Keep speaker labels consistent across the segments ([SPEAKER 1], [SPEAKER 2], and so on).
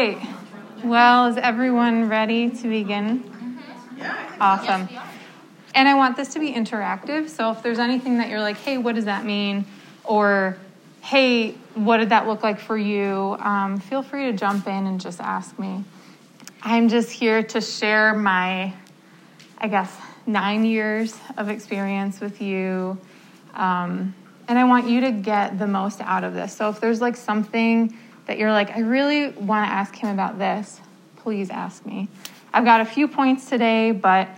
[SPEAKER 1] right. Well, is everyone ready to begin? Awesome. And I want this to be interactive. So if there's anything that you're like, hey, what does that mean? Or, hey, what did that look like for you? Um, feel free to jump in and just ask me. I'm just here to share my, I guess, nine years of experience with you. Um, and I want you to get the most out of this. So if there's like something that you're like, I really want to ask him about this, please ask me. I've got a few points today, but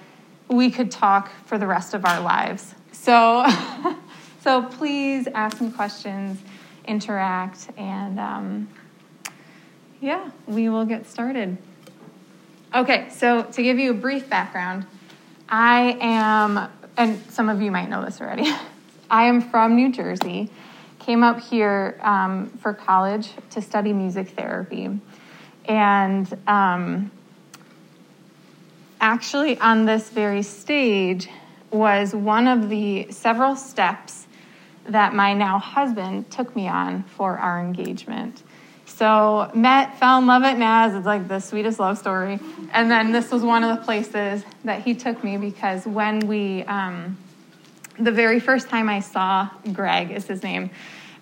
[SPEAKER 1] we could talk for the rest of our lives. So, so please ask me questions, interact, and um, yeah, we will get started. Okay, so to give you a brief background, I am, and some of you might know this already, I am from New Jersey. Came up here um, for college to study music therapy. And um, actually, on this very stage, was one of the several steps that my now husband took me on for our engagement. So, met, fell in love at Naz. It's like the sweetest love story. And then this was one of the places that he took me because when we, um, the very first time I saw Greg, is his name,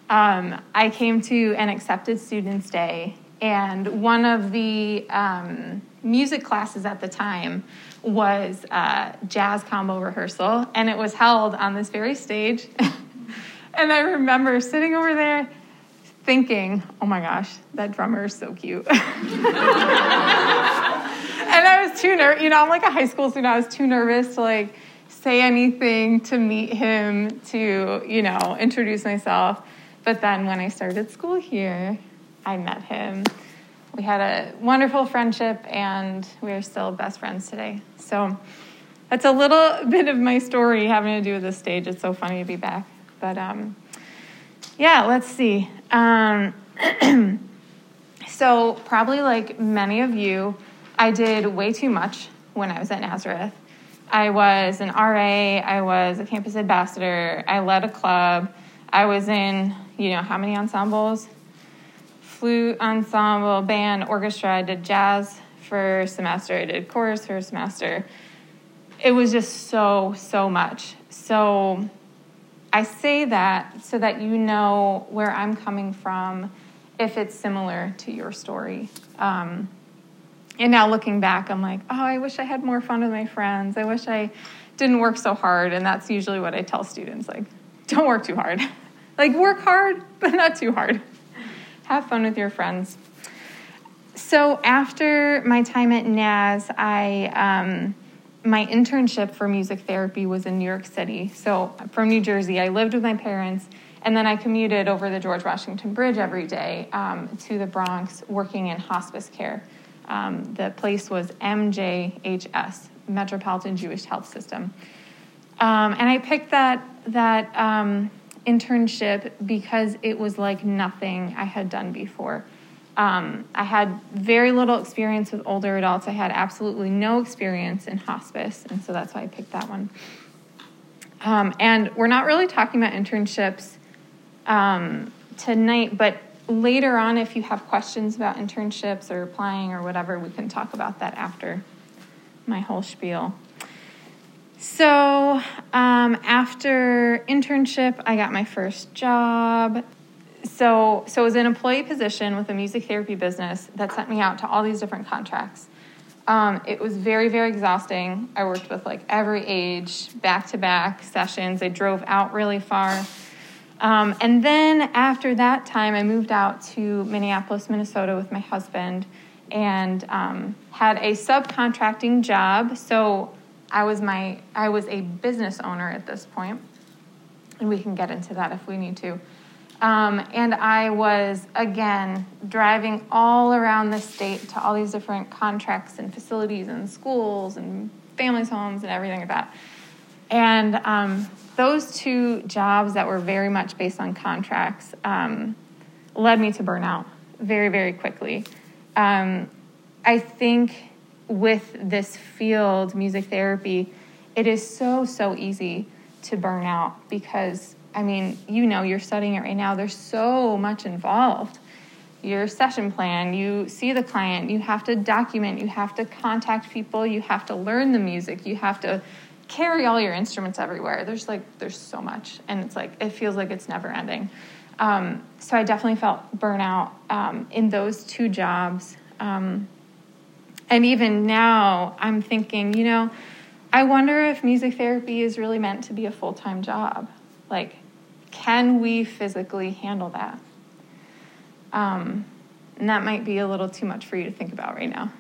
[SPEAKER 1] um, I came to an accepted students day, and one of the um, music classes at the time was uh, jazz combo rehearsal, and it was held on this very stage. and I remember sitting over there thinking, oh my gosh, that drummer is so cute. and I was too nervous, you know, I'm like a high school student, I was too nervous to like say anything to meet him, to, you know, introduce myself. But then when I started school here, I met him. We had a wonderful friendship, and we are still best friends today. So that's a little bit of my story having to do with this stage. It's so funny to be back. But um, yeah, let's see. Um, so, probably like many of you, I did way too much when I was at Nazareth. I was an RA, I was a campus ambassador, I led a club, I was in, you know, how many ensembles? Flute ensemble, band, orchestra, I did jazz for a semester, I did chorus for a semester. It was just so, so much. So I say that so that you know where I'm coming from if it's similar to your story. Um, and now looking back, I'm like, oh, I wish I had more fun with my friends. I wish I didn't work so hard. And that's usually what I tell students like, don't work too hard. like, work hard, but not too hard. Have fun with your friends. So, after my time at Naz, I. Um, my internship for music therapy was in New York City. So, from New Jersey, I lived with my parents, and then I commuted over the George Washington Bridge every day um, to the Bronx working in hospice care. Um, the place was MJHS, Metropolitan Jewish Health System. Um, and I picked that, that um, internship because it was like nothing I had done before. Um, I had very little experience with older adults. I had absolutely no experience in hospice, and so that's why I picked that one. Um, and we're not really talking about internships um, tonight, but later on, if you have questions about internships or applying or whatever, we can talk about that after my whole spiel. So, um, after internship, I got my first job. So, so it was an employee position with a music therapy business that sent me out to all these different contracts. Um, it was very, very exhausting. I worked with like every age, back to back sessions. I drove out really far. Um, and then after that time, I moved out to Minneapolis, Minnesota with my husband and um, had a subcontracting job. So I was my I was a business owner at this point, and we can get into that if we need to. Um, and I was again driving all around the state to all these different contracts and facilities and schools and families' homes and everything like that. And um, those two jobs that were very much based on contracts um, led me to burnout very, very quickly. Um, I think with this field, music therapy, it is so, so easy to burn out because, I mean, you know, you're studying it right now, there's so much involved. your session plan, you see the client, you have to document, you have to contact people, you have to learn the music, you have to carry all your instruments everywhere. There's like there's so much, and it's like it feels like it's never ending. Um, so I definitely felt burnout um, in those two jobs, um, and even now I'm thinking, you know, I wonder if music therapy is really meant to be a full time job. Like, can we physically handle that? Um, and that might be a little too much for you to think about right now.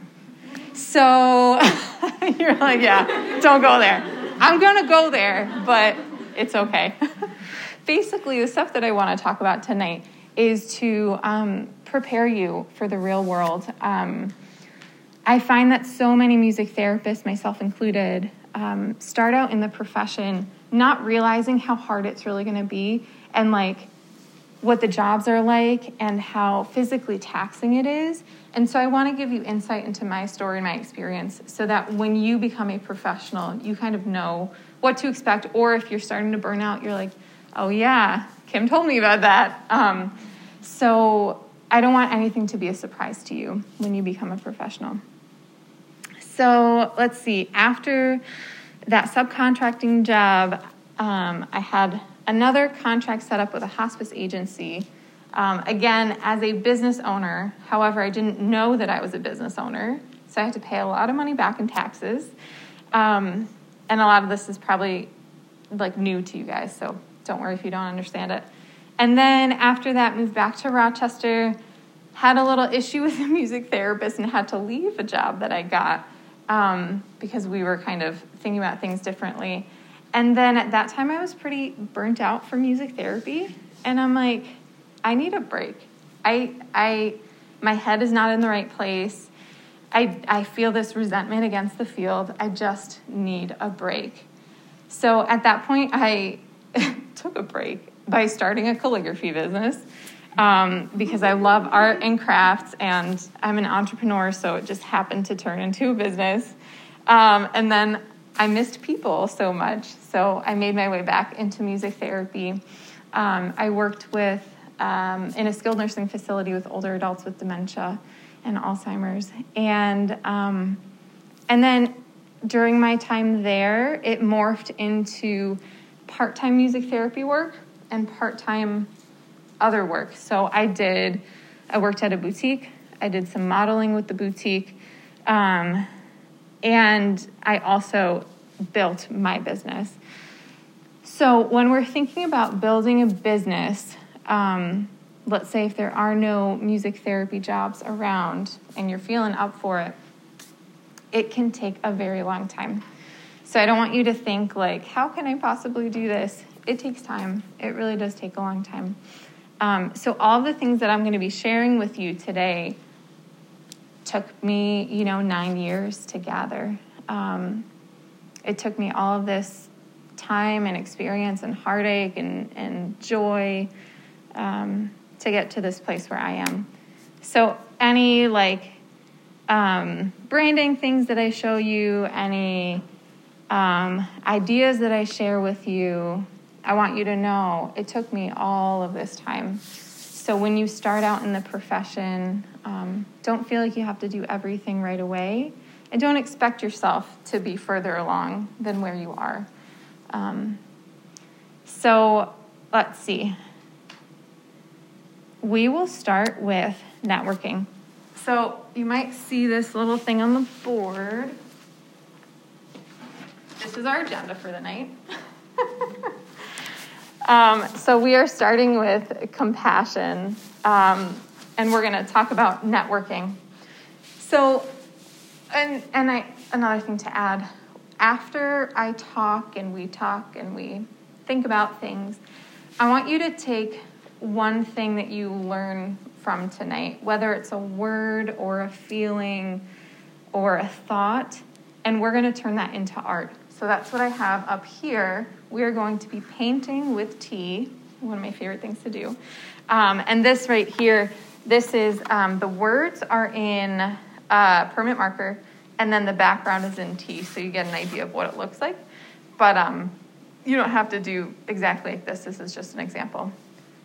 [SPEAKER 1] So you're like, yeah, don't go there. I'm going to go there, but it's okay. Basically, the stuff that I want to talk about tonight is to um, prepare you for the real world. Um, I find that so many music therapists, myself included, um, start out in the profession not realizing how hard it's really going to be and like what the jobs are like and how physically taxing it is. And so I want to give you insight into my story and my experience so that when you become a professional, you kind of know what to expect. Or if you're starting to burn out, you're like, oh, yeah, Kim told me about that. Um, so I don't want anything to be a surprise to you when you become a professional. So let's see, after that subcontracting job, um, I had another contract set up with a hospice agency. Um, again, as a business owner, however, I didn't know that I was a business owner, so I had to pay a lot of money back in taxes. Um, and a lot of this is probably like new to you guys, so don't worry if you don't understand it. And then after that, moved back to Rochester, had a little issue with a music therapist, and had to leave a job that I got um, because we were kind of thinking about things differently. And then at that time, I was pretty burnt out from music therapy, and I'm like, I need a break. I, I, my head is not in the right place. I, I feel this resentment against the field. I just need a break. So at that point, I took a break by starting a calligraphy business um, because I love art and crafts, and I'm an entrepreneur, so it just happened to turn into a business. Um, and then I missed people so much, so I made my way back into music therapy. Um, I worked with um, in a skilled nursing facility with older adults with dementia and Alzheimer's, and um, and then during my time there, it morphed into part-time music therapy work and part-time other work. So I did, I worked at a boutique. I did some modeling with the boutique. Um, and I also built my business. So, when we're thinking about building a business, um, let's say if there are no music therapy jobs around and you're feeling up for it, it can take a very long time. So, I don't want you to think, like, how can I possibly do this? It takes time. It really does take a long time. Um, so, all the things that I'm going to be sharing with you today took me, you know, nine years to gather. Um, it took me all of this time and experience and heartache and, and joy um, to get to this place where I am. So, any like um, branding things that I show you, any um, ideas that I share with you, I want you to know it took me all of this time. So, when you start out in the profession, um, don't feel like you have to do everything right away. And don't expect yourself to be further along than where you are. Um, so let's see. We will start with networking. So you might see this little thing on the board. This is our agenda for the night. um, so we are starting with compassion. Um, and we're going to talk about networking. So, and and I another thing to add, after I talk and we talk and we think about things, I want you to take one thing that you learn from tonight, whether it's a word or a feeling or a thought, and we're going to turn that into art. So that's what I have up here. We are going to be painting with tea, one of my favorite things to do. Um, and this right here this is um, the words are in uh, permanent marker, and then the background is in tea, so you get an idea of what it looks like. But um, you don't have to do exactly like this. This is just an example.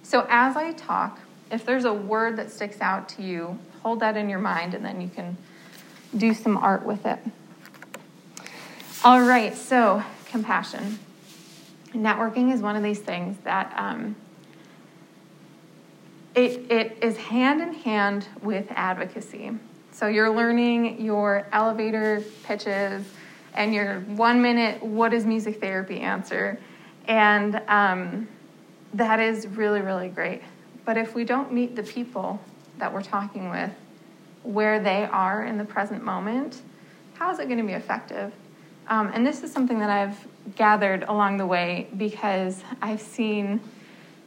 [SPEAKER 1] So as I talk, If there's a word that sticks out to you, hold that in your mind and then you can do some art with it. All right, so compassion. Networking is one of these things that um, it, it is hand in hand with advocacy. So you're learning your elevator pitches and your one minute, what is music therapy answer. And um, that is really, really great. But if we don't meet the people that we're talking with where they are in the present moment, how is it going to be effective? Um, and this is something that I've gathered along the way because I've seen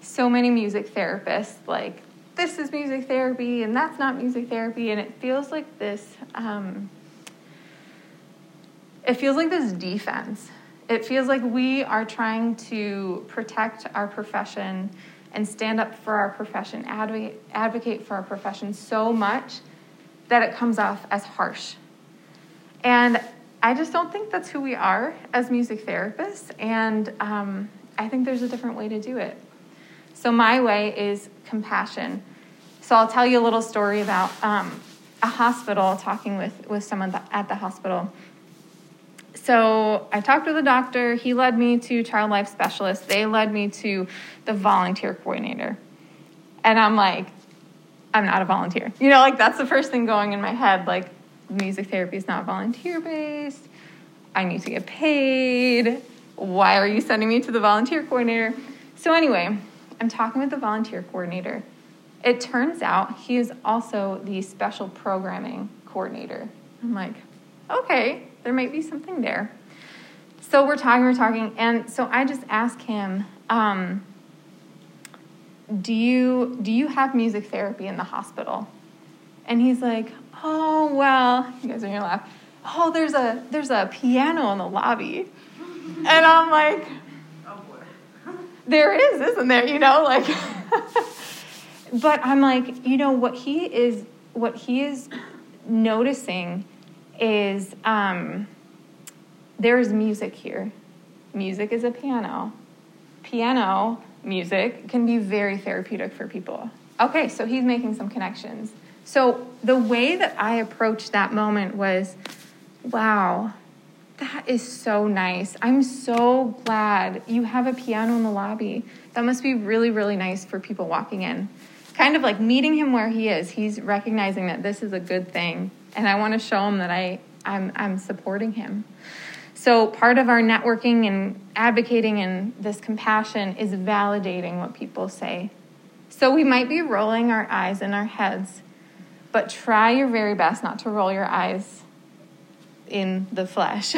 [SPEAKER 1] so many music therapists like this is music therapy and that's not music therapy and it feels like this um, it feels like this defense it feels like we are trying to protect our profession and stand up for our profession advocate, advocate for our profession so much that it comes off as harsh and I just don't think that's who we are as music therapists, and um, I think there's a different way to do it. So, my way is compassion. So, I'll tell you a little story about um, a hospital, talking with, with someone at the hospital. So, I talked with a doctor. He led me to child life specialist. They led me to the volunteer coordinator. And I'm like, I'm not a volunteer. You know, like that's the first thing going in my head. Like, music therapy is not volunteer based. I need to get paid. Why are you sending me to the volunteer coordinator? So, anyway, I'm talking with the volunteer coordinator. It turns out he is also the special programming coordinator. I'm like, okay, there might be something there. So we're talking, we're talking, and so I just ask him, um, do you do you have music therapy in the hospital? And he's like, oh well, you guys are gonna laugh. Oh, there's a there's a piano in the lobby, and I'm like, oh boy, there is, isn't there? You know, like, but I'm like, you know, what he is what he is noticing is um, there is music here. Music is a piano. Piano music can be very therapeutic for people. Okay, so he's making some connections. So the way that I approached that moment was wow, that is so nice. I'm so glad you have a piano in the lobby. That must be really, really nice for people walking in. Kind of like meeting him where he is. He's recognizing that this is a good thing. And I want to show him that I, I'm, I'm supporting him. So, part of our networking and advocating and this compassion is validating what people say. So, we might be rolling our eyes in our heads but try your very best not to roll your eyes in the flesh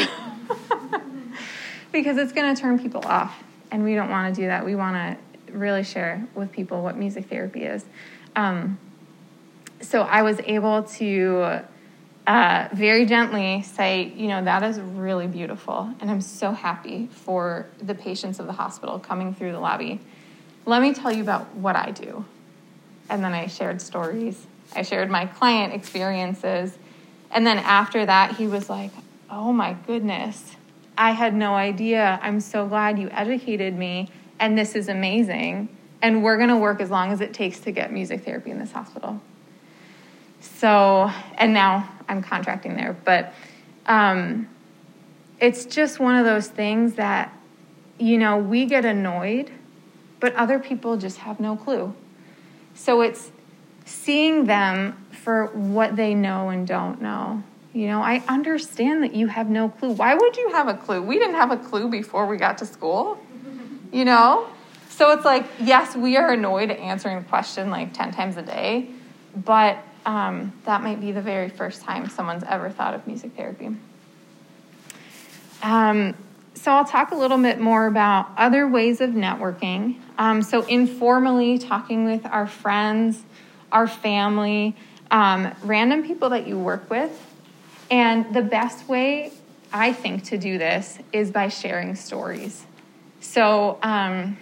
[SPEAKER 1] because it's going to turn people off. And we don't want to do that. We want to really share with people what music therapy is. Um, so I was able to uh, very gently say, you know, that is really beautiful. And I'm so happy for the patients of the hospital coming through the lobby. Let me tell you about what I do. And then I shared stories I shared my client experiences. And then after that, he was like, Oh my goodness, I had no idea. I'm so glad you educated me, and this is amazing. And we're going to work as long as it takes to get music therapy in this hospital. So, and now I'm contracting there, but um, it's just one of those things that, you know, we get annoyed, but other people just have no clue. So it's seeing them for what they know and don't know. You know, I understand that you have no clue. Why would you have a clue? We didn't have a clue before we got to school, you know? So it's like, yes, we are annoyed at answering the question like 10 times a day, but um, that might be the very first time someone's ever thought of music therapy. Um, so I'll talk a little bit more about other ways of networking. Um, so, informally, talking with our friends, our family, um, random people that you work with. And the best way, I think, to do this is by sharing stories. So, um,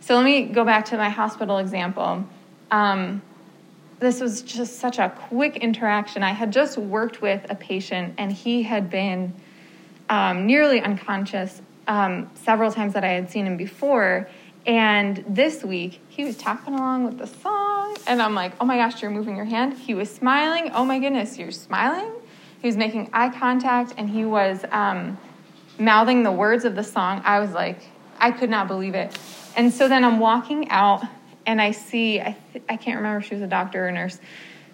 [SPEAKER 1] so let me go back to my hospital example. This was just such a quick interaction. I had just worked with a patient, and he had been um, nearly unconscious um, several times that I had seen him before. And this week, he was tapping along with the song, and I'm like, oh my gosh, you're moving your hand. He was smiling. Oh my goodness, you're smiling. He was making eye contact, and he was um, mouthing the words of the song. I was like, I could not believe it. And so then I'm walking out, and I see, I, th- I can't remember if she was a doctor or nurse,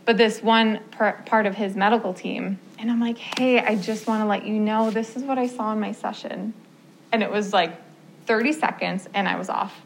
[SPEAKER 1] but this one par- part of his medical team. And I'm like, hey, I just want to let you know this is what I saw in my session. And it was like 30 seconds, and I was off.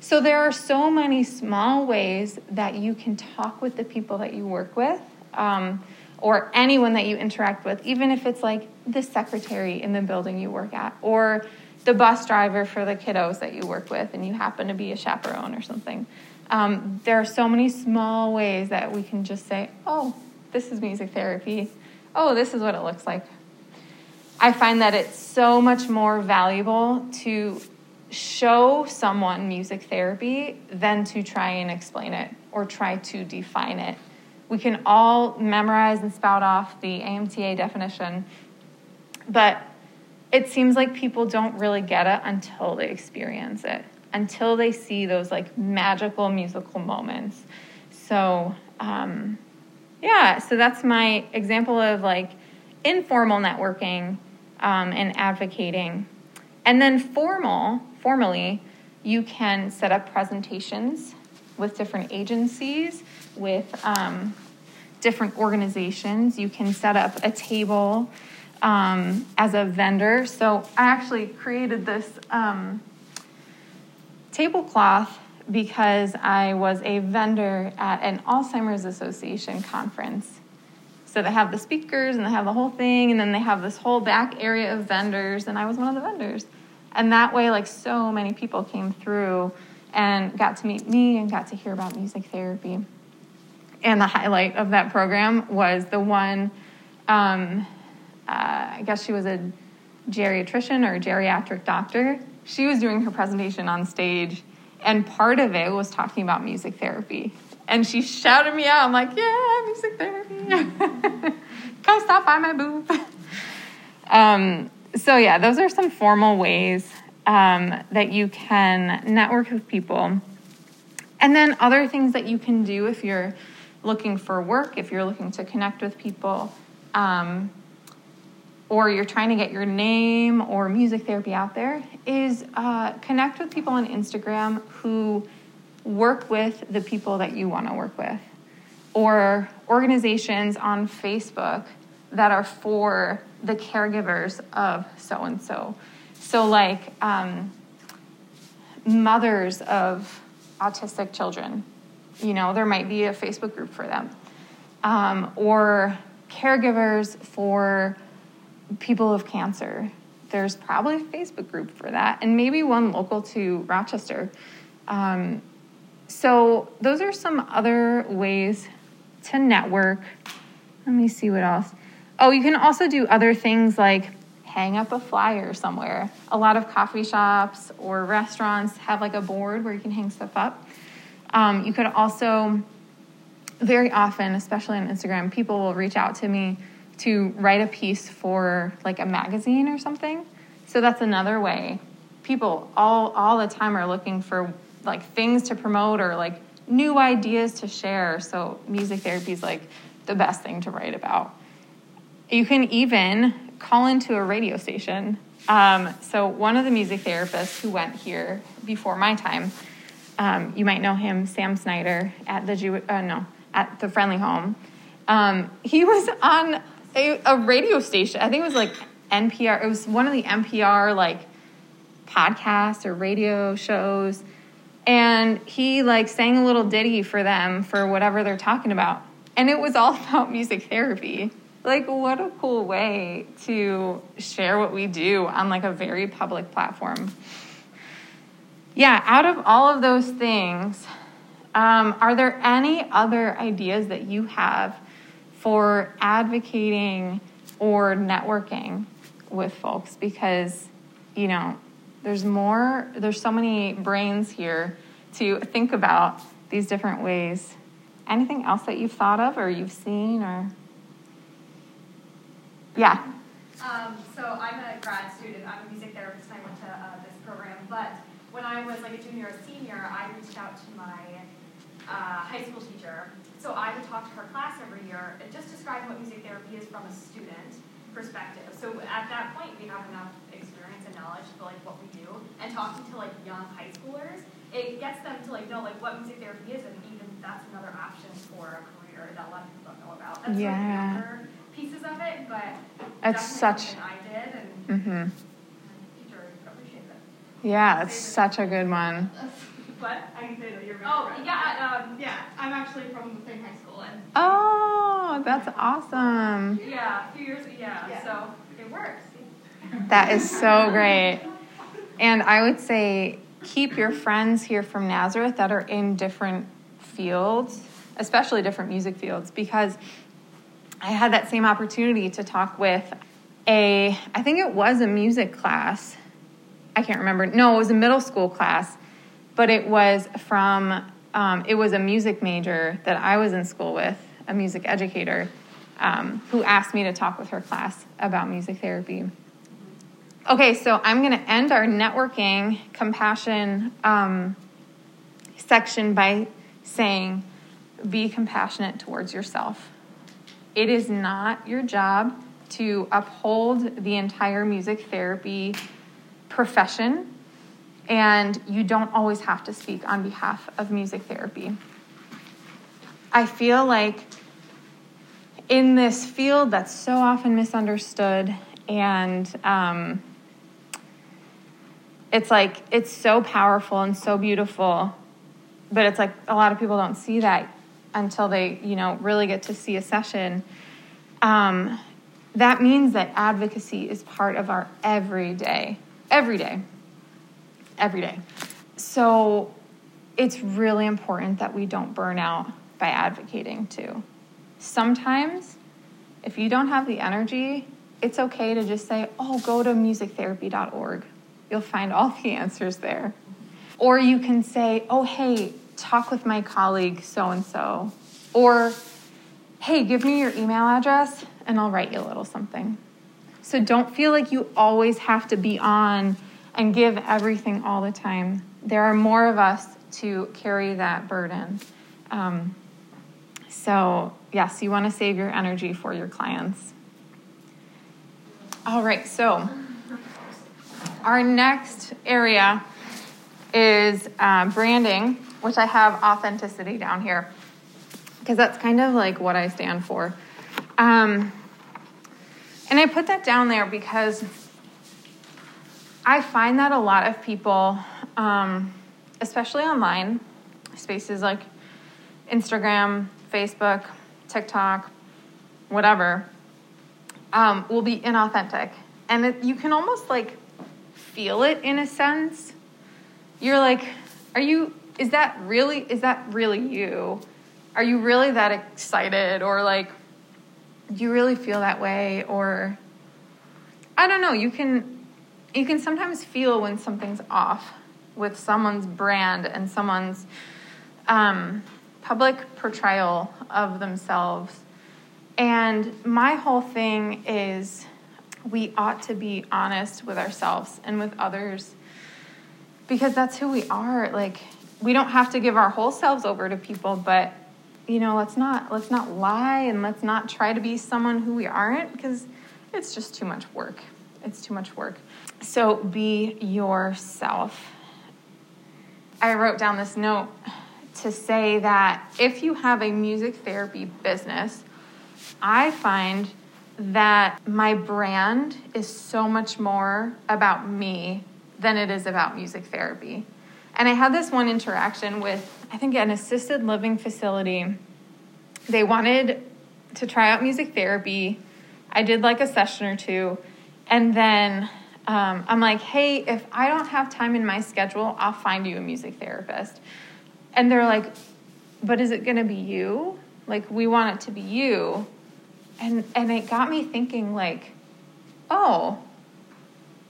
[SPEAKER 1] So there are so many small ways that you can talk with the people that you work with. Um, or anyone that you interact with, even if it's like the secretary in the building you work at, or the bus driver for the kiddos that you work with, and you happen to be a chaperone or something. Um, there are so many small ways that we can just say, oh, this is music therapy. Oh, this is what it looks like. I find that it's so much more valuable to show someone music therapy than to try and explain it or try to define it. We can all memorize and spout off the AMTA definition, but it seems like people don't really get it until they experience it until they see those like magical musical moments. So, um, yeah, so that's my example of like informal networking um, and advocating. And then formal, formally, you can set up presentations with different agencies, with um, different organizations. You can set up a table um, as a vendor. So I actually created this um, tablecloth because I was a vendor at an Alzheimer's Association conference. So they have the speakers and they have the whole thing, and then they have this whole back area of vendors, and I was one of the vendors. And that way, like so many people came through and got to meet me and got to hear about music therapy. And the highlight of that program was the one, um, uh, I guess she was a geriatrician or a geriatric doctor she was doing her presentation on stage, and part of it was talking about music therapy. And she shouted me out. I'm like, yeah, music therapy. Come stop by my booth. Um, so, yeah, those are some formal ways um, that you can network with people. And then other things that you can do if you're looking for work, if you're looking to connect with people. Um, or you're trying to get your name or music therapy out there is uh, connect with people on Instagram who work with the people that you want to work with, or organizations on Facebook that are for the caregivers of so and so. So, like um, mothers of autistic children, you know, there might be a Facebook group for them, um, or caregivers for people of cancer. There's probably a Facebook group for that, and maybe one local to Rochester. Um, so, those are some other ways to network. Let me see what else. Oh, you can also do other things like hang up a flyer somewhere. A lot of coffee shops or restaurants have like a board where you can hang stuff up. Um, you could also, very often, especially on Instagram, people will reach out to me to write a piece for like a magazine or something. So that's another way. People all all the time are looking for like things to promote or like new ideas to share. So music therapy is like the best thing to write about. You can even call into a radio station. Um, so one of the music therapists who went here before my time, um, you might know him, Sam Snyder at the Jew- uh, no at the Friendly Home. Um, he was on a, a radio station. I think it was like NPR. It was one of the NPR like podcasts or radio shows, and he like sang a little ditty for them for whatever they're talking about, and it was all about music therapy. Like, what a cool way to share what we do on like a very public platform. Yeah, out of all of those things, um, are there any other ideas that you have for advocating or networking with folks because, you know, there's more, there's so many brains here to think about these different ways. Anything else that you've thought of or you've seen or? Yeah.
[SPEAKER 2] Um, so I'm a grad student. I'm a music therapist. I went to uh, this program, but when I was like a junior or senior, I reached out to my uh, high school teacher. So I would talk to her class every year and just describe what music therapy is from a student perspective. So at that point, we have enough experience and knowledge for like what we do. And talking to like young high schoolers, it gets them to like know like what music therapy is, and even that's another option for a career that a lot of people don't know about. That's yeah. Pieces of it, but
[SPEAKER 1] it's such.
[SPEAKER 2] I did, and
[SPEAKER 1] mm-hmm.
[SPEAKER 2] teacher appreciated it.
[SPEAKER 1] Yeah, it's such a good one.
[SPEAKER 2] What? I can say that you're. Oh yeah, um, yeah. I'm actually from the same high school, and.
[SPEAKER 1] Oh, that's awesome.
[SPEAKER 2] Yeah, a few years. Yeah, yeah. so it works.
[SPEAKER 1] That is so great. And I would say keep your friends here from Nazareth that are in different fields, especially different music fields, because I had that same opportunity to talk with a, I think it was a music class. I can't remember. No, it was a middle school class but it was from um, it was a music major that I was in school with, a music educator, um, who asked me to talk with her class about music therapy. Okay, so I'm going to end our networking compassion um, section by saying, be compassionate towards yourself. It is not your job to uphold the entire music therapy profession and you don't always have to speak on behalf of music therapy. I feel like in this field that's so often misunderstood, and um, it's like it's so powerful and so beautiful, but it's like a lot of people don't see that until they, you know, really get to see a session. Um, that means that advocacy is part of our everyday, every day every day. So it's really important that we don't burn out by advocating too. Sometimes, if you don't have the energy, it's okay to just say, oh, go to musictherapy.org. You'll find all the answers there. Or you can say, oh, hey, talk with my colleague so and so. Or, hey, give me your email address and I'll write you a little something. So don't feel like you always have to be on and give everything all the time. There are more of us to carry that burden. Um, so, yes, you want to save your energy for your clients. All right, so our next area is uh, branding, which I have authenticity down here because that's kind of like what I stand for. Um, and I put that down there because I find that a lot of people, um, especially online, spaces like Instagram, Facebook, TikTok, whatever, um, will be inauthentic. And it, you can almost like feel it in a sense. You're like, are you, is that really, is that really you? Are you really that excited? Or like, do you really feel that way? Or, I don't know, you can you can sometimes feel when something's off with someone's brand and someone's um, public portrayal of themselves. And my whole thing is we ought to be honest with ourselves and with others because that's who we are. Like, we don't have to give our whole selves over to people, but you know, let's not let's not lie and let's not try to be someone who we aren't because it's just too much work. It's too much work. So be yourself. I wrote down this note to say that if you have a music therapy business, I find that my brand is so much more about me than it is about music therapy. And I had this one interaction with, I think, an assisted living facility. They wanted to try out music therapy. I did like a session or two. And then um, I'm like, hey, if I don't have time in my schedule, I'll find you a music therapist. And they're like, but is it going to be you? Like, we want it to be you. And, and it got me thinking, like, oh,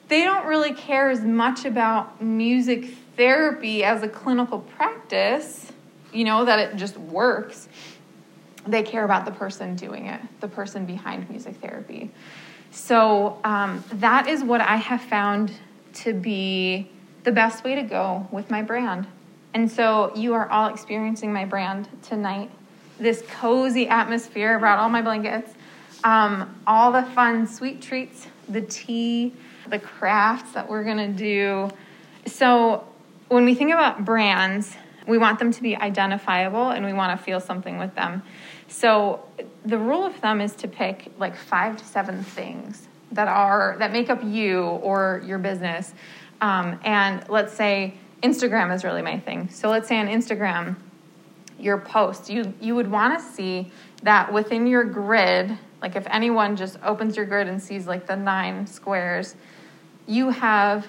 [SPEAKER 1] they don't really care as much about music therapy as a clinical practice, you know, that it just works. They care about the person doing it, the person behind music therapy. So um, that is what I have found to be the best way to go with my brand. And so you are all experiencing my brand tonight. This cozy atmosphere, I brought all my blankets, um, all the fun sweet treats, the tea, the crafts that we're gonna do. So when we think about brands, we want them to be identifiable and we want to feel something with them. So the rule of thumb is to pick like five to seven things that are that make up you or your business. Um, and let's say Instagram is really my thing. So let's say on Instagram, your post, you you would want to see that within your grid, like if anyone just opens your grid and sees like the nine squares, you have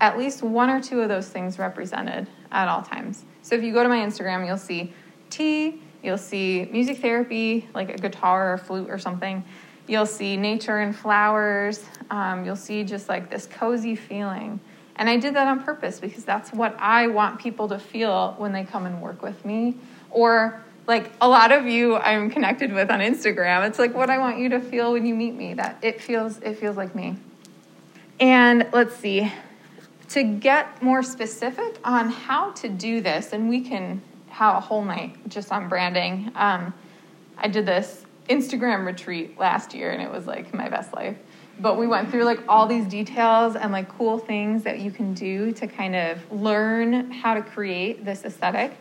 [SPEAKER 1] at least one or two of those things represented at all times. So if you go to my Instagram, you'll see tea, you'll see music therapy, like a guitar or flute or something. You'll see nature and flowers. Um, you'll see just like this cozy feeling. And I did that on purpose because that's what I want people to feel when they come and work with me. Or like a lot of you I'm connected with on Instagram. It's like what I want you to feel when you meet me. That it feels it feels like me. And let's see. To get more specific on how to do this, and we can have a whole night just on branding. Um, I did this Instagram retreat last year, and it was like my best life but we went through like all these details and like cool things that you can do to kind of learn how to create this aesthetic.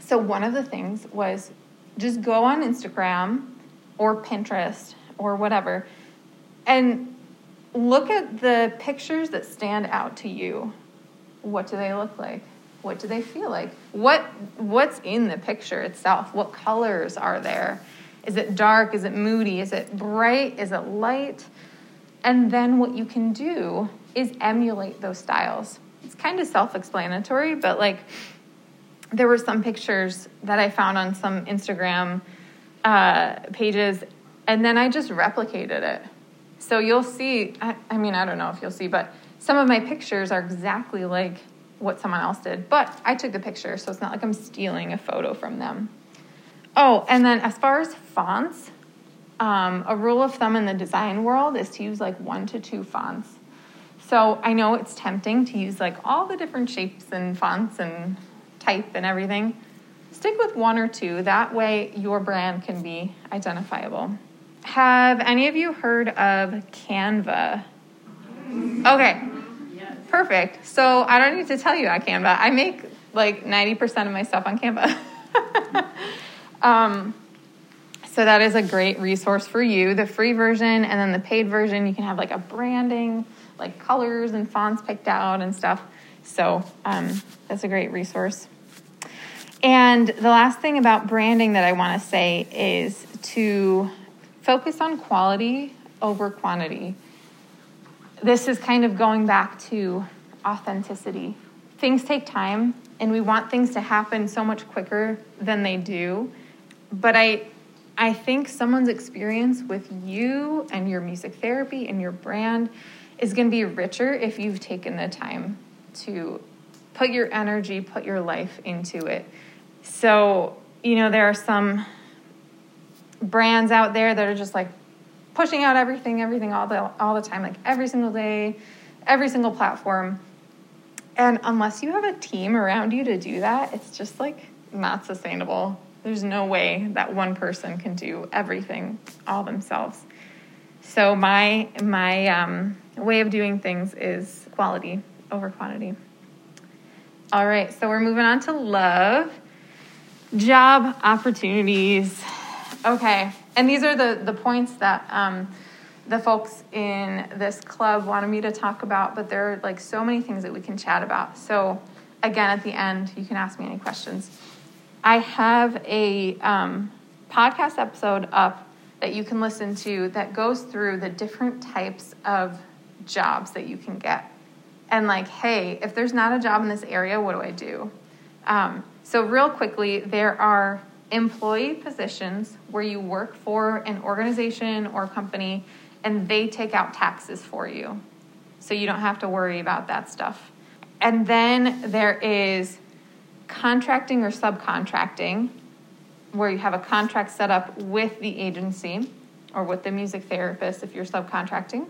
[SPEAKER 1] So one of the things was just go on Instagram or Pinterest or whatever and look at the pictures that stand out to you. What do they look like? What do they feel like? What what's in the picture itself? What colors are there? Is it dark? Is it moody? Is it bright? Is it light? And then what you can do is emulate those styles. It's kind of self explanatory, but like there were some pictures that I found on some Instagram uh, pages, and then I just replicated it. So you'll see, I, I mean, I don't know if you'll see, but some of my pictures are exactly like what someone else did, but I took the picture, so it's not like I'm stealing a photo from them. Oh, and then as far as fonts, um, a rule of thumb in the design world is to use like one to two fonts. So I know it's tempting to use like all the different shapes and fonts and type and everything. Stick with one or two. That way your brand can be identifiable. Have any of you heard of Canva? Okay. Perfect. So I don't need to tell you about Canva. I make like 90% of my stuff on Canva. um, so that is a great resource for you. The free version and then the paid version, you can have like a branding, like colors and fonts picked out and stuff. So um, that's a great resource. And the last thing about branding that I want to say is to focus on quality over quantity. This is kind of going back to authenticity. Things take time, and we want things to happen so much quicker than they do. But I, I think someone's experience with you and your music therapy and your brand is going to be richer if you've taken the time to put your energy, put your life into it. So, you know, there are some brands out there that are just like pushing out everything, everything all the all the time, like every single day, every single platform. And unless you have a team around you to do that, it's just like not sustainable. There's no way that one person can do everything all themselves. So my my um, way of doing things is quality over quantity. All right, so we're moving on to love, job opportunities. Okay, and these are the the points that um, the folks in this club wanted me to talk about. But there are like so many things that we can chat about. So again, at the end, you can ask me any questions. I have a um, podcast episode up that you can listen to that goes through the different types of jobs that you can get. And, like, hey, if there's not a job in this area, what do I do? Um, so, real quickly, there are employee positions where you work for an organization or company and they take out taxes for you. So, you don't have to worry about that stuff. And then there is contracting or subcontracting, where you have a contract set up with the agency or with the music therapist if you're subcontracting,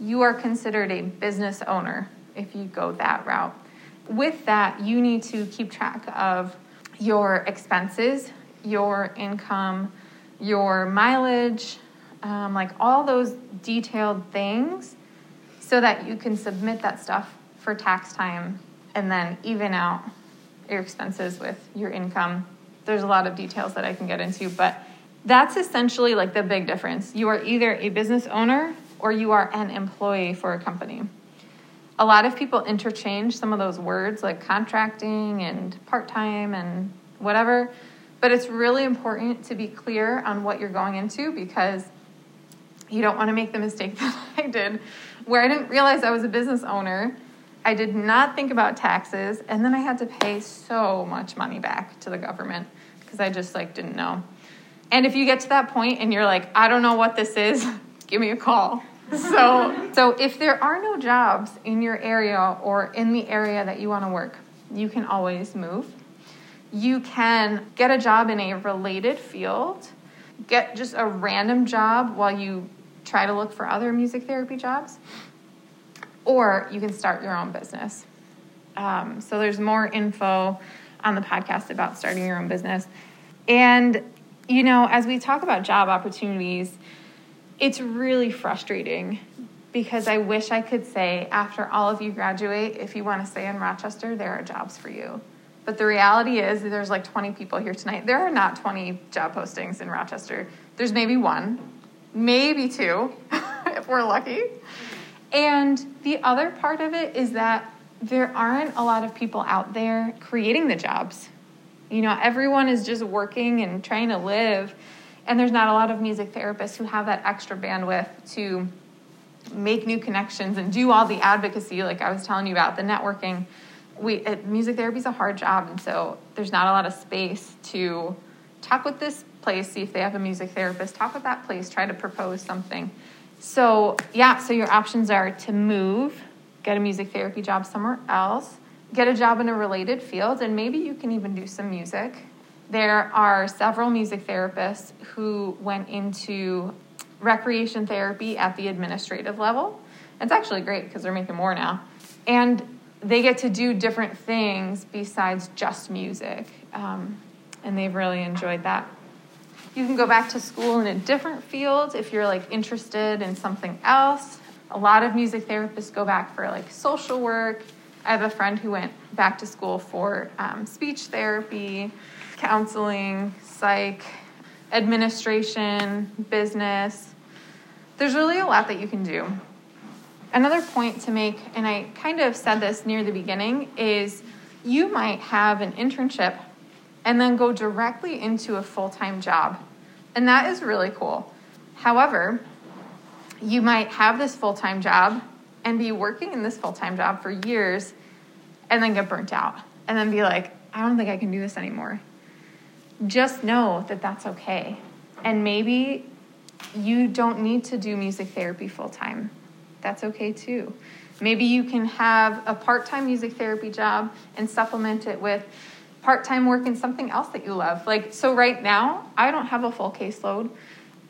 [SPEAKER 1] you are considered a business owner if you go that route. With that, you need to keep track of your expenses, your income, your mileage, um, like all those detailed things, so that you can submit that stuff for tax time and then even out your expenses with your income. There's a lot of details that I can get into, but that's essentially like the big difference. You are either a business owner or you are an employee for a company. A lot of people interchange some of those words like contracting and part time and whatever, but it's really important to be clear on what you're going into because you don't want to make the mistake that I did, where I didn't realize I was a business owner. I did not think about taxes, and then I had to pay so much money back to the government because I just like didn't know. And if you get to that point and you're like, I don't know what this is, give me a call. So, so if there are no jobs in your area or in the area that you want to work, you can always move. You can get a job in a related field, get just a random job while you try to look for other music therapy jobs, or you can start your own business. Um, so there's more info on the podcast about starting your own business. And you know, as we talk about job opportunities, it's really frustrating because I wish I could say, after all of you graduate, if you want to stay in Rochester, there are jobs for you. But the reality is, there's like 20 people here tonight. There are not 20 job postings in Rochester. There's maybe one, maybe two, if we're lucky. And the other part of it is that there aren't a lot of people out there creating the jobs. You know, everyone is just working and trying to live, and there's not a lot of music therapists who have that extra bandwidth to make new connections and do all the advocacy, like I was telling you about, the networking. We music therapy is a hard job, and so there's not a lot of space to talk with this place, see if they have a music therapist, talk with that place, try to propose something. So, yeah, so your options are to move, get a music therapy job somewhere else, get a job in a related field, and maybe you can even do some music. There are several music therapists who went into recreation therapy at the administrative level. It's actually great because they're making more now. And they get to do different things besides just music. Um, and they've really enjoyed that. You can go back to school in a different field if you're like interested in something else. A lot of music therapists go back for like social work, I have a friend who went back to school for um, speech therapy, counseling, psych, administration, business. There's really a lot that you can do. Another point to make, and I kind of said this near the beginning, is you might have an internship and then go directly into a full time job. And that is really cool. However, you might have this full time job and be working in this full time job for years and then get burnt out and then be like, I don't think I can do this anymore. Just know that that's okay. And maybe you don't need to do music therapy full time. That's okay too. Maybe you can have a part time music therapy job and supplement it with part time work in something else that you love. Like, so right now, I don't have a full caseload.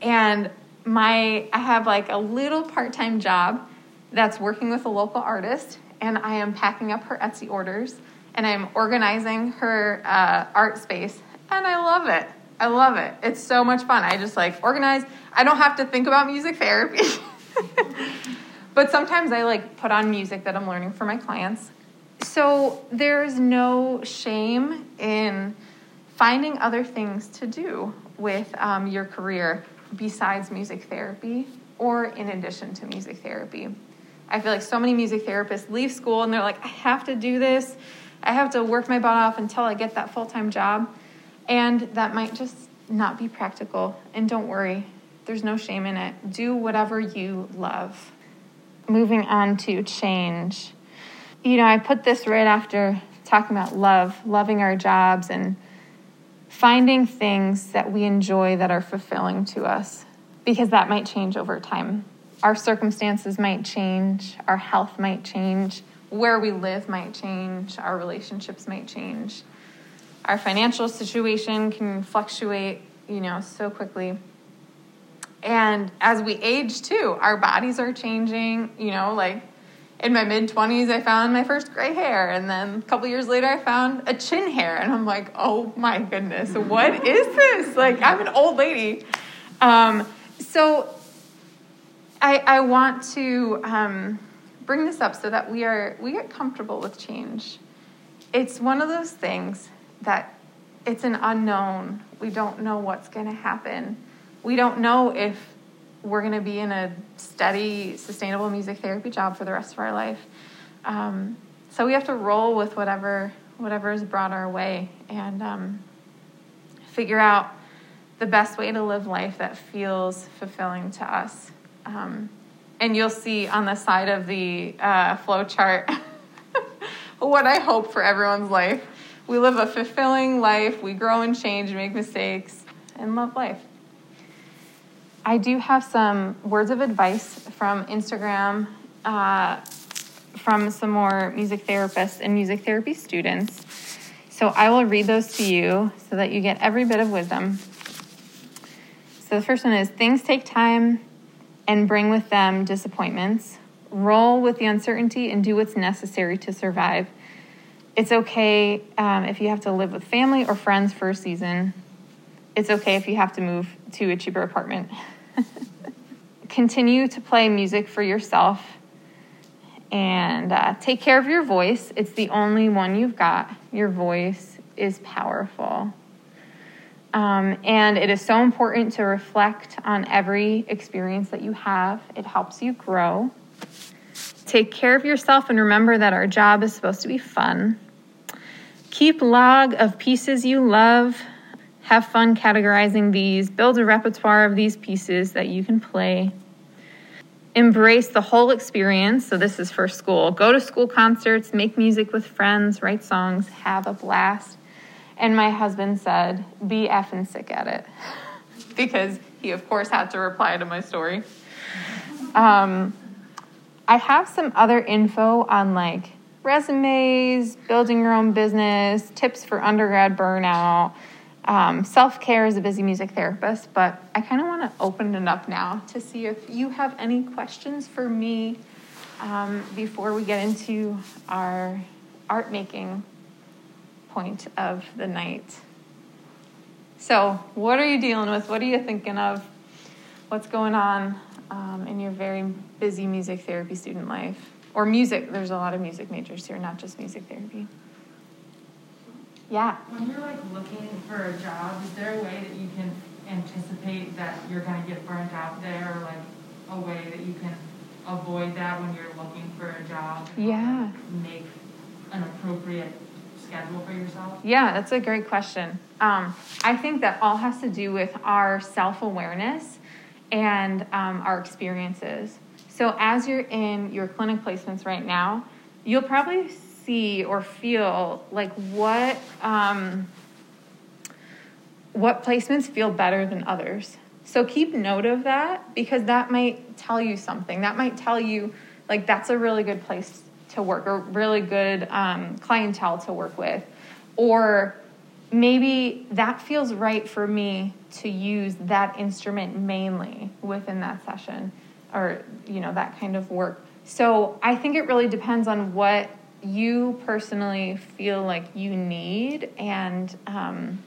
[SPEAKER 1] And my I have like a little part-time job that's working with a local artist, and I am packing up her Etsy orders, and I'm organizing her uh, art space, and I love it. I love it. It's so much fun. I just like organize. I don't have to think about music therapy. but sometimes I like put on music that I'm learning for my clients. So there's no shame in finding other things to do with um, your career besides music therapy or in addition to music therapy. I feel like so many music therapists leave school and they're like, I have to do this. I have to work my butt off until I get that full time job. And that might just not be practical. And don't worry, there's no shame in it. Do whatever you love. Moving on to change. You know, I put this right after talking about love, loving our jobs, and finding things that we enjoy that are fulfilling to us, because that might change over time our circumstances might change, our health might change, where we live might change, our relationships might change. Our financial situation can fluctuate, you know, so quickly. And as we age too, our bodies are changing, you know, like in my mid 20s, I found my first gray hair. And then a couple years later, I found a chin hair. And I'm like, oh my goodness, what is this? Like, I'm an old lady. Um, so I, I want to um, bring this up so that we, are, we get comfortable with change. It's one of those things that it's an unknown. We don't know what's going to happen. We don't know if we're going to be in a steady, sustainable music therapy job for the rest of our life. Um, so we have to roll with whatever whatever is brought our way and um, figure out the best way to live life that feels fulfilling to us. Um, and you'll see on the side of the uh, flow chart what I hope for everyone's life. We live a fulfilling life, we grow and change, make mistakes, and love life. I do have some words of advice from Instagram uh, from some more music therapists and music therapy students. So I will read those to you so that you get every bit of wisdom. So the first one is things take time and bring with them disappointments. Roll with the uncertainty and do what's necessary to survive. It's okay um, if you have to live with family or friends for a season. It's okay if you have to move to a cheaper apartment. Continue to play music for yourself and uh, take care of your voice. It's the only one you've got. Your voice is powerful. Um, and it is so important to reflect on every experience that you have, it helps you grow. Take care of yourself and remember that our job is supposed to be fun. Keep log of pieces you love have fun categorizing these, build a repertoire of these pieces that you can play. Embrace the whole experience. So, this is for school. Go to school concerts, make music with friends, write songs, have a blast. And my husband said, Be effing sick at it. because he, of course, had to reply to my story. Um, I have some other info on like resumes, building your own business, tips for undergrad burnout, um, Self care as a busy music therapist, but I kind of want to open it up now to see if you have any questions for me um, before we get into our art making point of the night. So, what are you dealing with? What are you thinking of? What's going on um, in your very busy music therapy student life? Or music, there's a lot of music majors here, not just music therapy. Yeah.
[SPEAKER 3] When you're like looking for a job, is there a way that you can anticipate that you're going to get burnt out there, or like a way that you can avoid that when you're looking for a job?
[SPEAKER 1] Yeah.
[SPEAKER 3] Make an appropriate schedule for yourself?
[SPEAKER 1] Yeah, that's a great question. Um, I think that all has to do with our self awareness and um, our experiences. So, as you're in your clinic placements right now, you'll probably see or feel like what um, what placements feel better than others. So keep note of that because that might tell you something. That might tell you like that's a really good place to work or really good um, clientele to work with, or maybe that feels right for me to use that instrument mainly within that session or you know that kind of work so i think it really depends on what you personally feel like you need and um,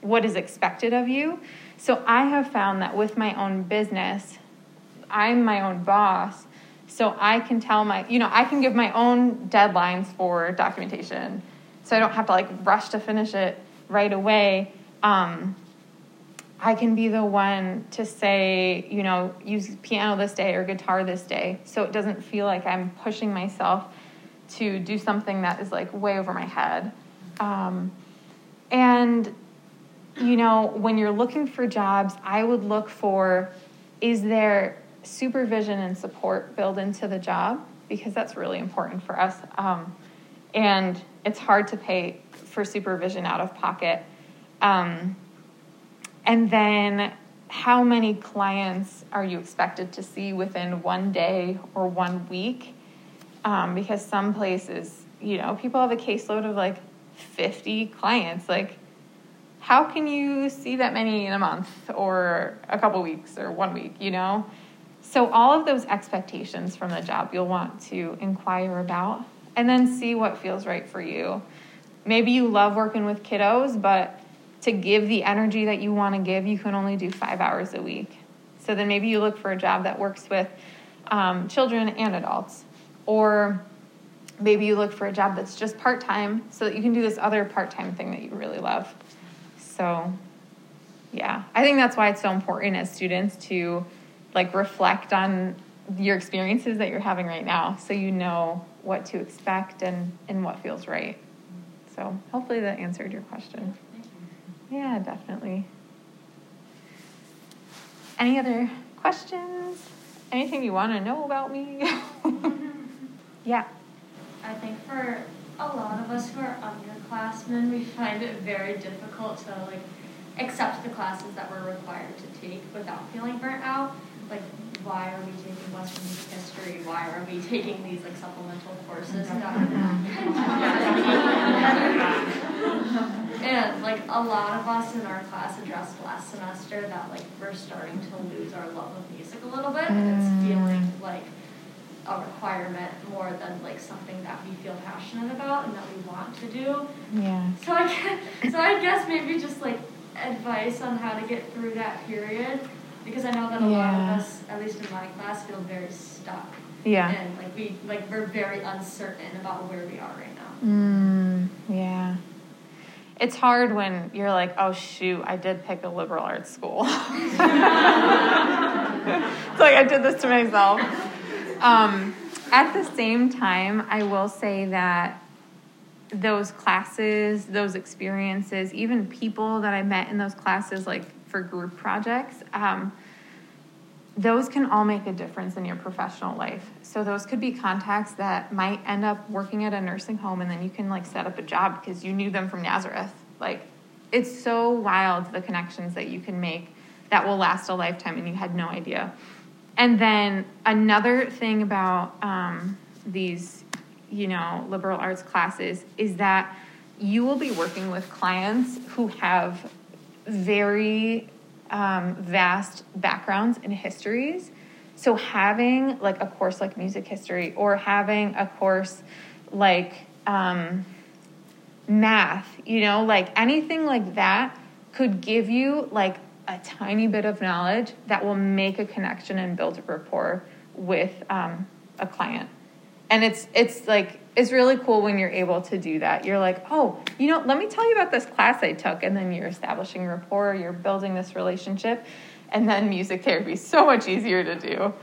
[SPEAKER 1] what is expected of you. So I have found that with my own business, I'm my own boss. So I can tell my, you know, I can give my own deadlines for documentation. So I don't have to like rush to finish it right away. Um, I can be the one to say, you know, use piano this day or guitar this day. So it doesn't feel like I'm pushing myself to do something that is like way over my head. Um, and, you know, when you're looking for jobs, I would look for is there supervision and support built into the job? Because that's really important for us. Um, and it's hard to pay for supervision out of pocket. Um, and then how many clients are you expected to see within one day or one week? um, because some places, you know, people have a caseload of like 50 clients. Like, how can you see that many in a month or a couple weeks or one week, you know? So, all of those expectations from the job you'll want to inquire about and then see what feels right for you. Maybe you love working with kiddos, but to give the energy that you want to give, you can only do five hours a week. So, then maybe you look for a job that works with um, children and adults. Or maybe you look for a job that's just part time so that you can do this other part time thing that you really love. So, yeah, I think that's why it's so important as students to like reflect on your experiences that you're having right now so you know what to expect and, and what feels right. So, hopefully, that answered your question. Yeah, definitely. Any other questions? Anything you want to know about me? yeah.
[SPEAKER 4] I think for a lot of us who are underclassmen, we find it very difficult to like accept the classes that we're required to take without feeling burnt out. Like, why are we taking Western history? Why are we taking these like supplemental courses? and like a lot of us in our class addressed last semester that like we're starting to lose our love of music a little bit, and it's feeling like a requirement more than like something that we feel passionate about and that we want to do.
[SPEAKER 1] Yeah.
[SPEAKER 4] So I guess, so I guess maybe just like advice on how to get through that period because I know that a lot of us, at least in my class, feel very stuck.
[SPEAKER 1] Yeah.
[SPEAKER 4] And like we like we're very uncertain about where we are right now.
[SPEAKER 1] Mm, yeah. It's hard when you're like, oh shoot, I did pick a liberal arts school. it's like I did this to myself. Um, at the same time, I will say that those classes, those experiences, even people that I met in those classes, like for group projects, um, those can all make a difference in your professional life. So those could be contacts that might end up working at a nursing home and then you can like set up a job because you knew them from Nazareth. Like it's so wild the connections that you can make that will last a lifetime and you had no idea. And then another thing about um, these, you know, liberal arts classes is that you will be working with clients who have very um, vast backgrounds and histories. So having like a course like music history or having a course like um, math, you know, like anything like that could give you like a tiny bit of knowledge that will make a connection and build a rapport with um, a client. And it's it's like it's really cool when you're able to do that. You're like, oh, you know, let me tell you about this class I took, and then you're establishing rapport. You're building this relationship, and then music therapy is so much easier to do.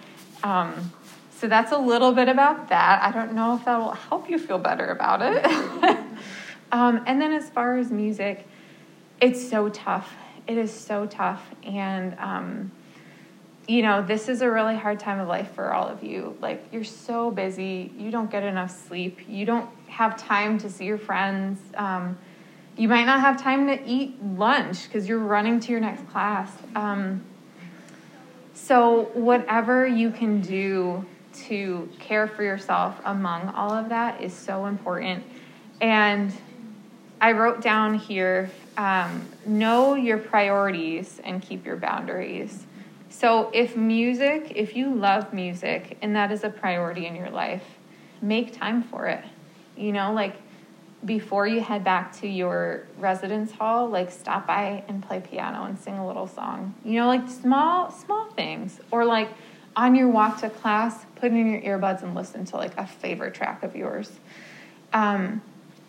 [SPEAKER 1] Um, so that's a little bit about that. I don't know if that will help you feel better about it. um, and then as far as music, it's so tough. It is so tough, and um, you know, this is a really hard time of life for all of you. Like, you're so busy, you don't get enough sleep, you don't have time to see your friends. Um, you might not have time to eat lunch because you're running to your next class. Um, so, whatever you can do to care for yourself among all of that is so important. And I wrote down here um, know your priorities and keep your boundaries. So, if music, if you love music and that is a priority in your life, make time for it. You know, like before you head back to your residence hall, like stop by and play piano and sing a little song. You know, like small, small things. Or like on your walk to class, put in your earbuds and listen to like a favorite track of yours. Um,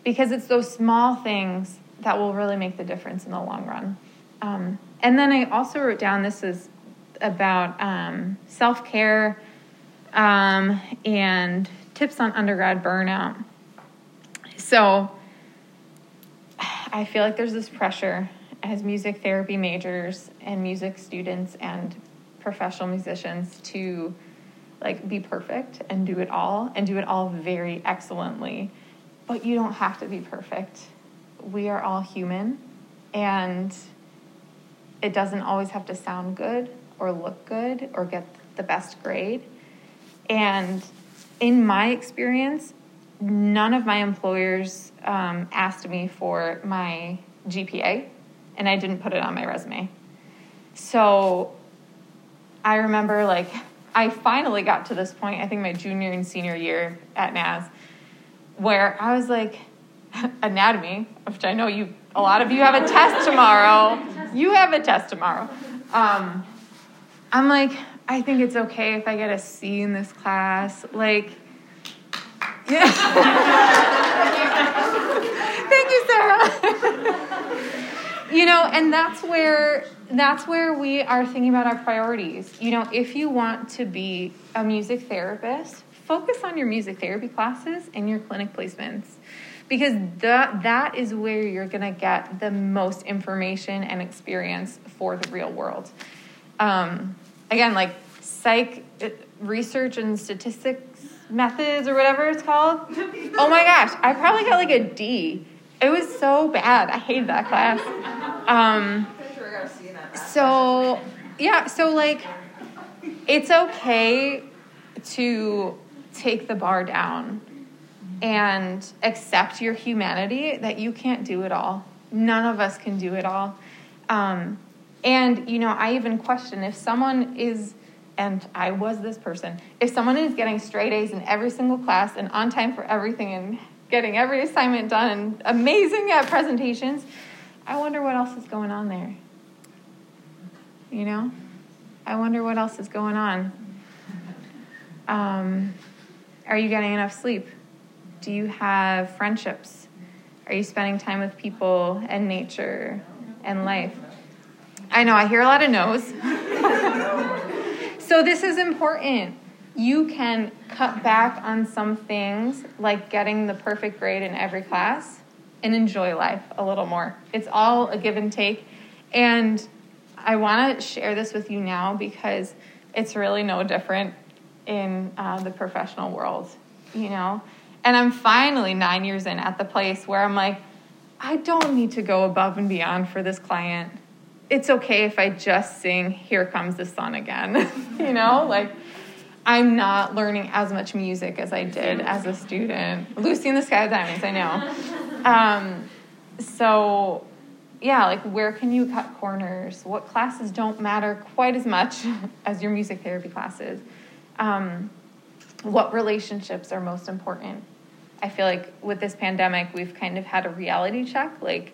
[SPEAKER 1] because it's those small things that will really make the difference in the long run. Um, and then I also wrote down this is about um, self care um, and tips on undergrad burnout. So I feel like there's this pressure as music therapy majors and music students and professional musicians to like be perfect and do it all and do it all very excellently. But you don't have to be perfect. We are all human and it doesn't always have to sound good or look good or get the best grade. And in my experience, none of my employers um, asked me for my GPA, and I didn't put it on my resume. So I remember, like, I finally got to this point, I think my junior and senior year at Naz, where I was like, anatomy, which I know you, a lot of you have a test tomorrow. You have a test tomorrow. Um, I'm like, I think it's okay if I get a C in this class. Like, yeah. Thank you, Sarah. you know, and that's where that's where we are thinking about our priorities. You know, if you want to be a music therapist, focus on your music therapy classes and your clinic placements because that that is where you're going to get the most information and experience for the real world. Um, again, like psych research and statistics methods or whatever it's called. Oh my gosh, I probably got like a D. It was so bad. I hated that class. Um, so yeah, so like it's okay to take the bar down and accept your humanity that you can't do it all. None of us can do it all. Um, and, you know, I even question if someone is, and I was this person, if someone is getting straight A's in every single class and on time for everything and getting every assignment done and amazing at presentations, I wonder what else is going on there. You know? I wonder what else is going on. Um, are you getting enough sleep? Do you have friendships? Are you spending time with people and nature and life? I know, I hear a lot of no's. so, this is important. You can cut back on some things like getting the perfect grade in every class and enjoy life a little more. It's all a give and take. And I want to share this with you now because it's really no different in uh, the professional world, you know? And I'm finally nine years in at the place where I'm like, I don't need to go above and beyond for this client. It's okay if I just sing Here Comes the Sun again. you know, like I'm not learning as much music as I did as a student. Lucy in the Sky with Diamonds, I know. Um, so, yeah, like where can you cut corners? What classes don't matter quite as much as your music therapy classes? Um, what relationships are most important? I feel like with this pandemic, we've kind of had a reality check. Like,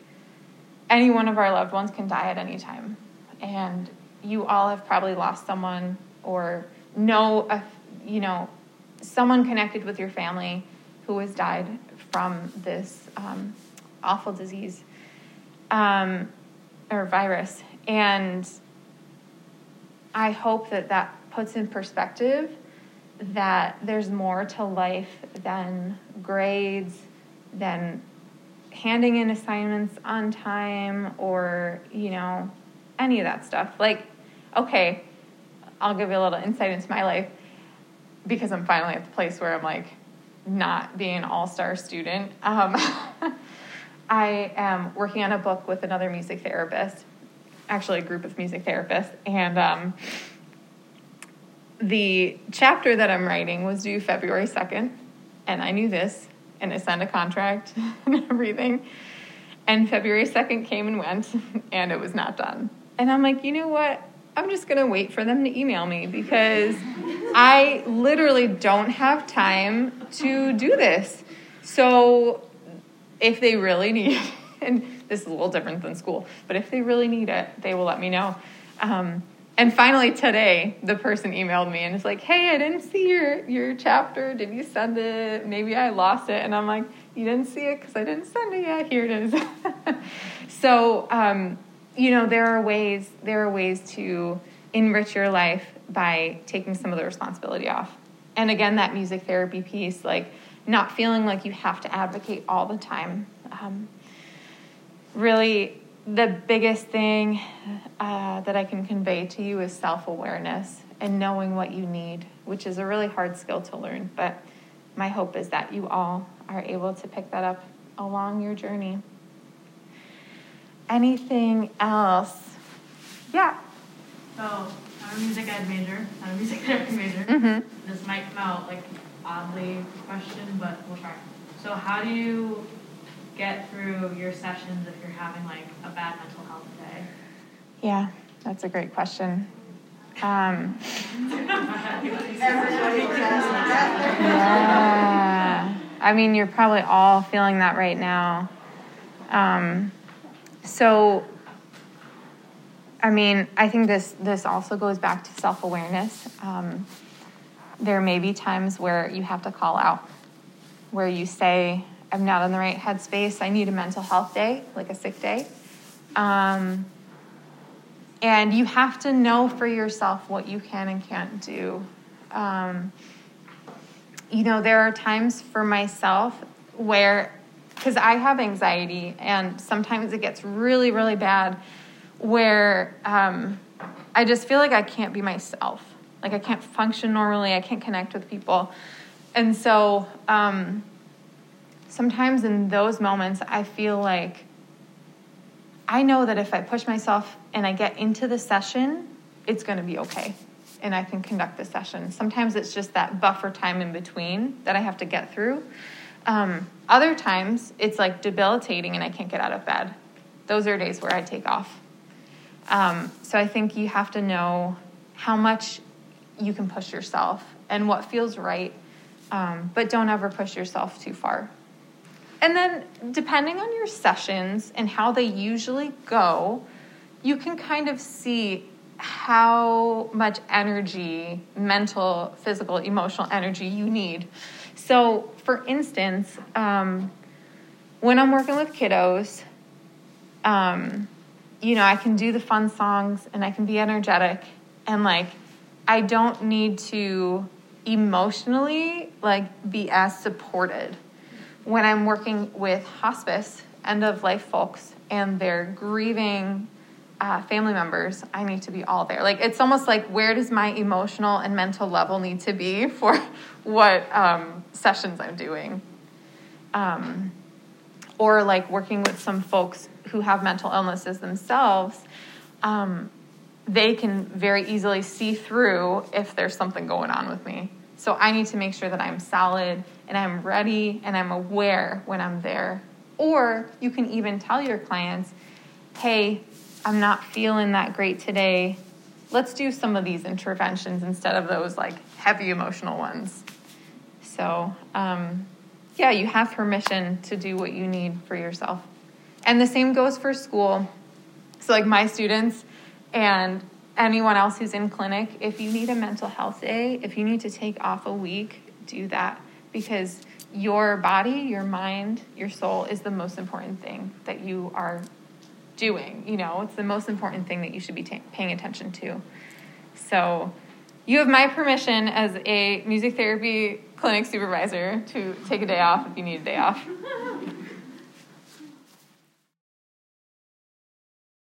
[SPEAKER 1] any one of our loved ones can die at any time. And you all have probably lost someone or know, a, you know, someone connected with your family who has died from this um, awful disease um, or virus. And I hope that that puts in perspective that there's more to life than grades, than handing in assignments on time or, you know, any of that stuff. Like, okay, I'll give you a little insight into my life because I'm finally at the place where I'm like not being an all star student. Um, I am working on a book with another music therapist, actually, a group of music therapists, and um, the chapter that I'm writing was due February 2nd, and I knew this, and I a contract and everything. And February 2nd came and went, and it was not done. And I'm like, you know what? I'm just to wait for them to email me because I literally don't have time to do this. So if they really need it, and this is a little different than school, but if they really need it, they will let me know. Um, and finally today, the person emailed me and it's like, "Hey, I didn't see your your chapter. Did you send it? Maybe I lost it." And I'm like, "You didn't see it because I didn't send it yet. Here it is." so, um, you know, there are ways there are ways to enrich your life by taking some of the responsibility off. And again, that music therapy piece, like not feeling like you have to advocate all the time. Um, really the biggest thing uh, that I can convey to you is self awareness and knowing what you need, which is a really hard skill to learn. But my hope is that you all are able to pick that up along your journey. Anything else? Yeah.
[SPEAKER 3] So, I'm a music ed major, not a music therapy major.
[SPEAKER 1] Mm-hmm.
[SPEAKER 3] This might come out like oddly question, but we'll try. So, how do you get through your sessions if you're having like a bad mental health day?
[SPEAKER 1] Yeah, that's a great question. Um, yeah. I mean, you're probably all feeling that right now. Um, so, I mean, I think this this also goes back to self awareness. Um, there may be times where you have to call out, where you say, "I'm not in the right headspace. I need a mental health day, like a sick day." Um, and you have to know for yourself what you can and can't do. Um, you know, there are times for myself where, because I have anxiety, and sometimes it gets really, really bad, where um, I just feel like I can't be myself. Like I can't function normally, I can't connect with people. And so um, sometimes in those moments, I feel like I know that if I push myself and I get into the session, it's going to be okay and I can conduct the session. Sometimes it's just that buffer time in between that I have to get through. Um, other times it's like debilitating and I can't get out of bed. Those are days where I take off. Um, so I think you have to know how much you can push yourself and what feels right, um, but don't ever push yourself too far. And then, depending on your sessions and how they usually go, you can kind of see how much energy, mental, physical, emotional energy you need. So, for instance, um, when I'm working with kiddos, um, you know, I can do the fun songs and I can be energetic and like I don't need to emotionally like be as supported when I'm working with hospice end of life folks and they're grieving uh, family members, I need to be all there. Like it's almost like where does my emotional and mental level need to be for what um, sessions I'm doing, um, or like working with some folks who have mental illnesses themselves. Um, they can very easily see through if there's something going on with me. So I need to make sure that I'm solid and I'm ready and I'm aware when I'm there. Or you can even tell your clients, hey, I'm not feeling that great today. Let's do some of these interventions instead of those like heavy emotional ones. So, um, yeah, you have permission to do what you need for yourself. And the same goes for school. So, like my students and anyone else who's in clinic, if you need a mental health day, if you need to take off a week, do that because your body, your mind, your soul is the most important thing that you are doing. You know, it's the most important thing that you should be ta- paying attention to. So, you have my permission as a music therapy clinic supervisor to take a day off if you need a day off.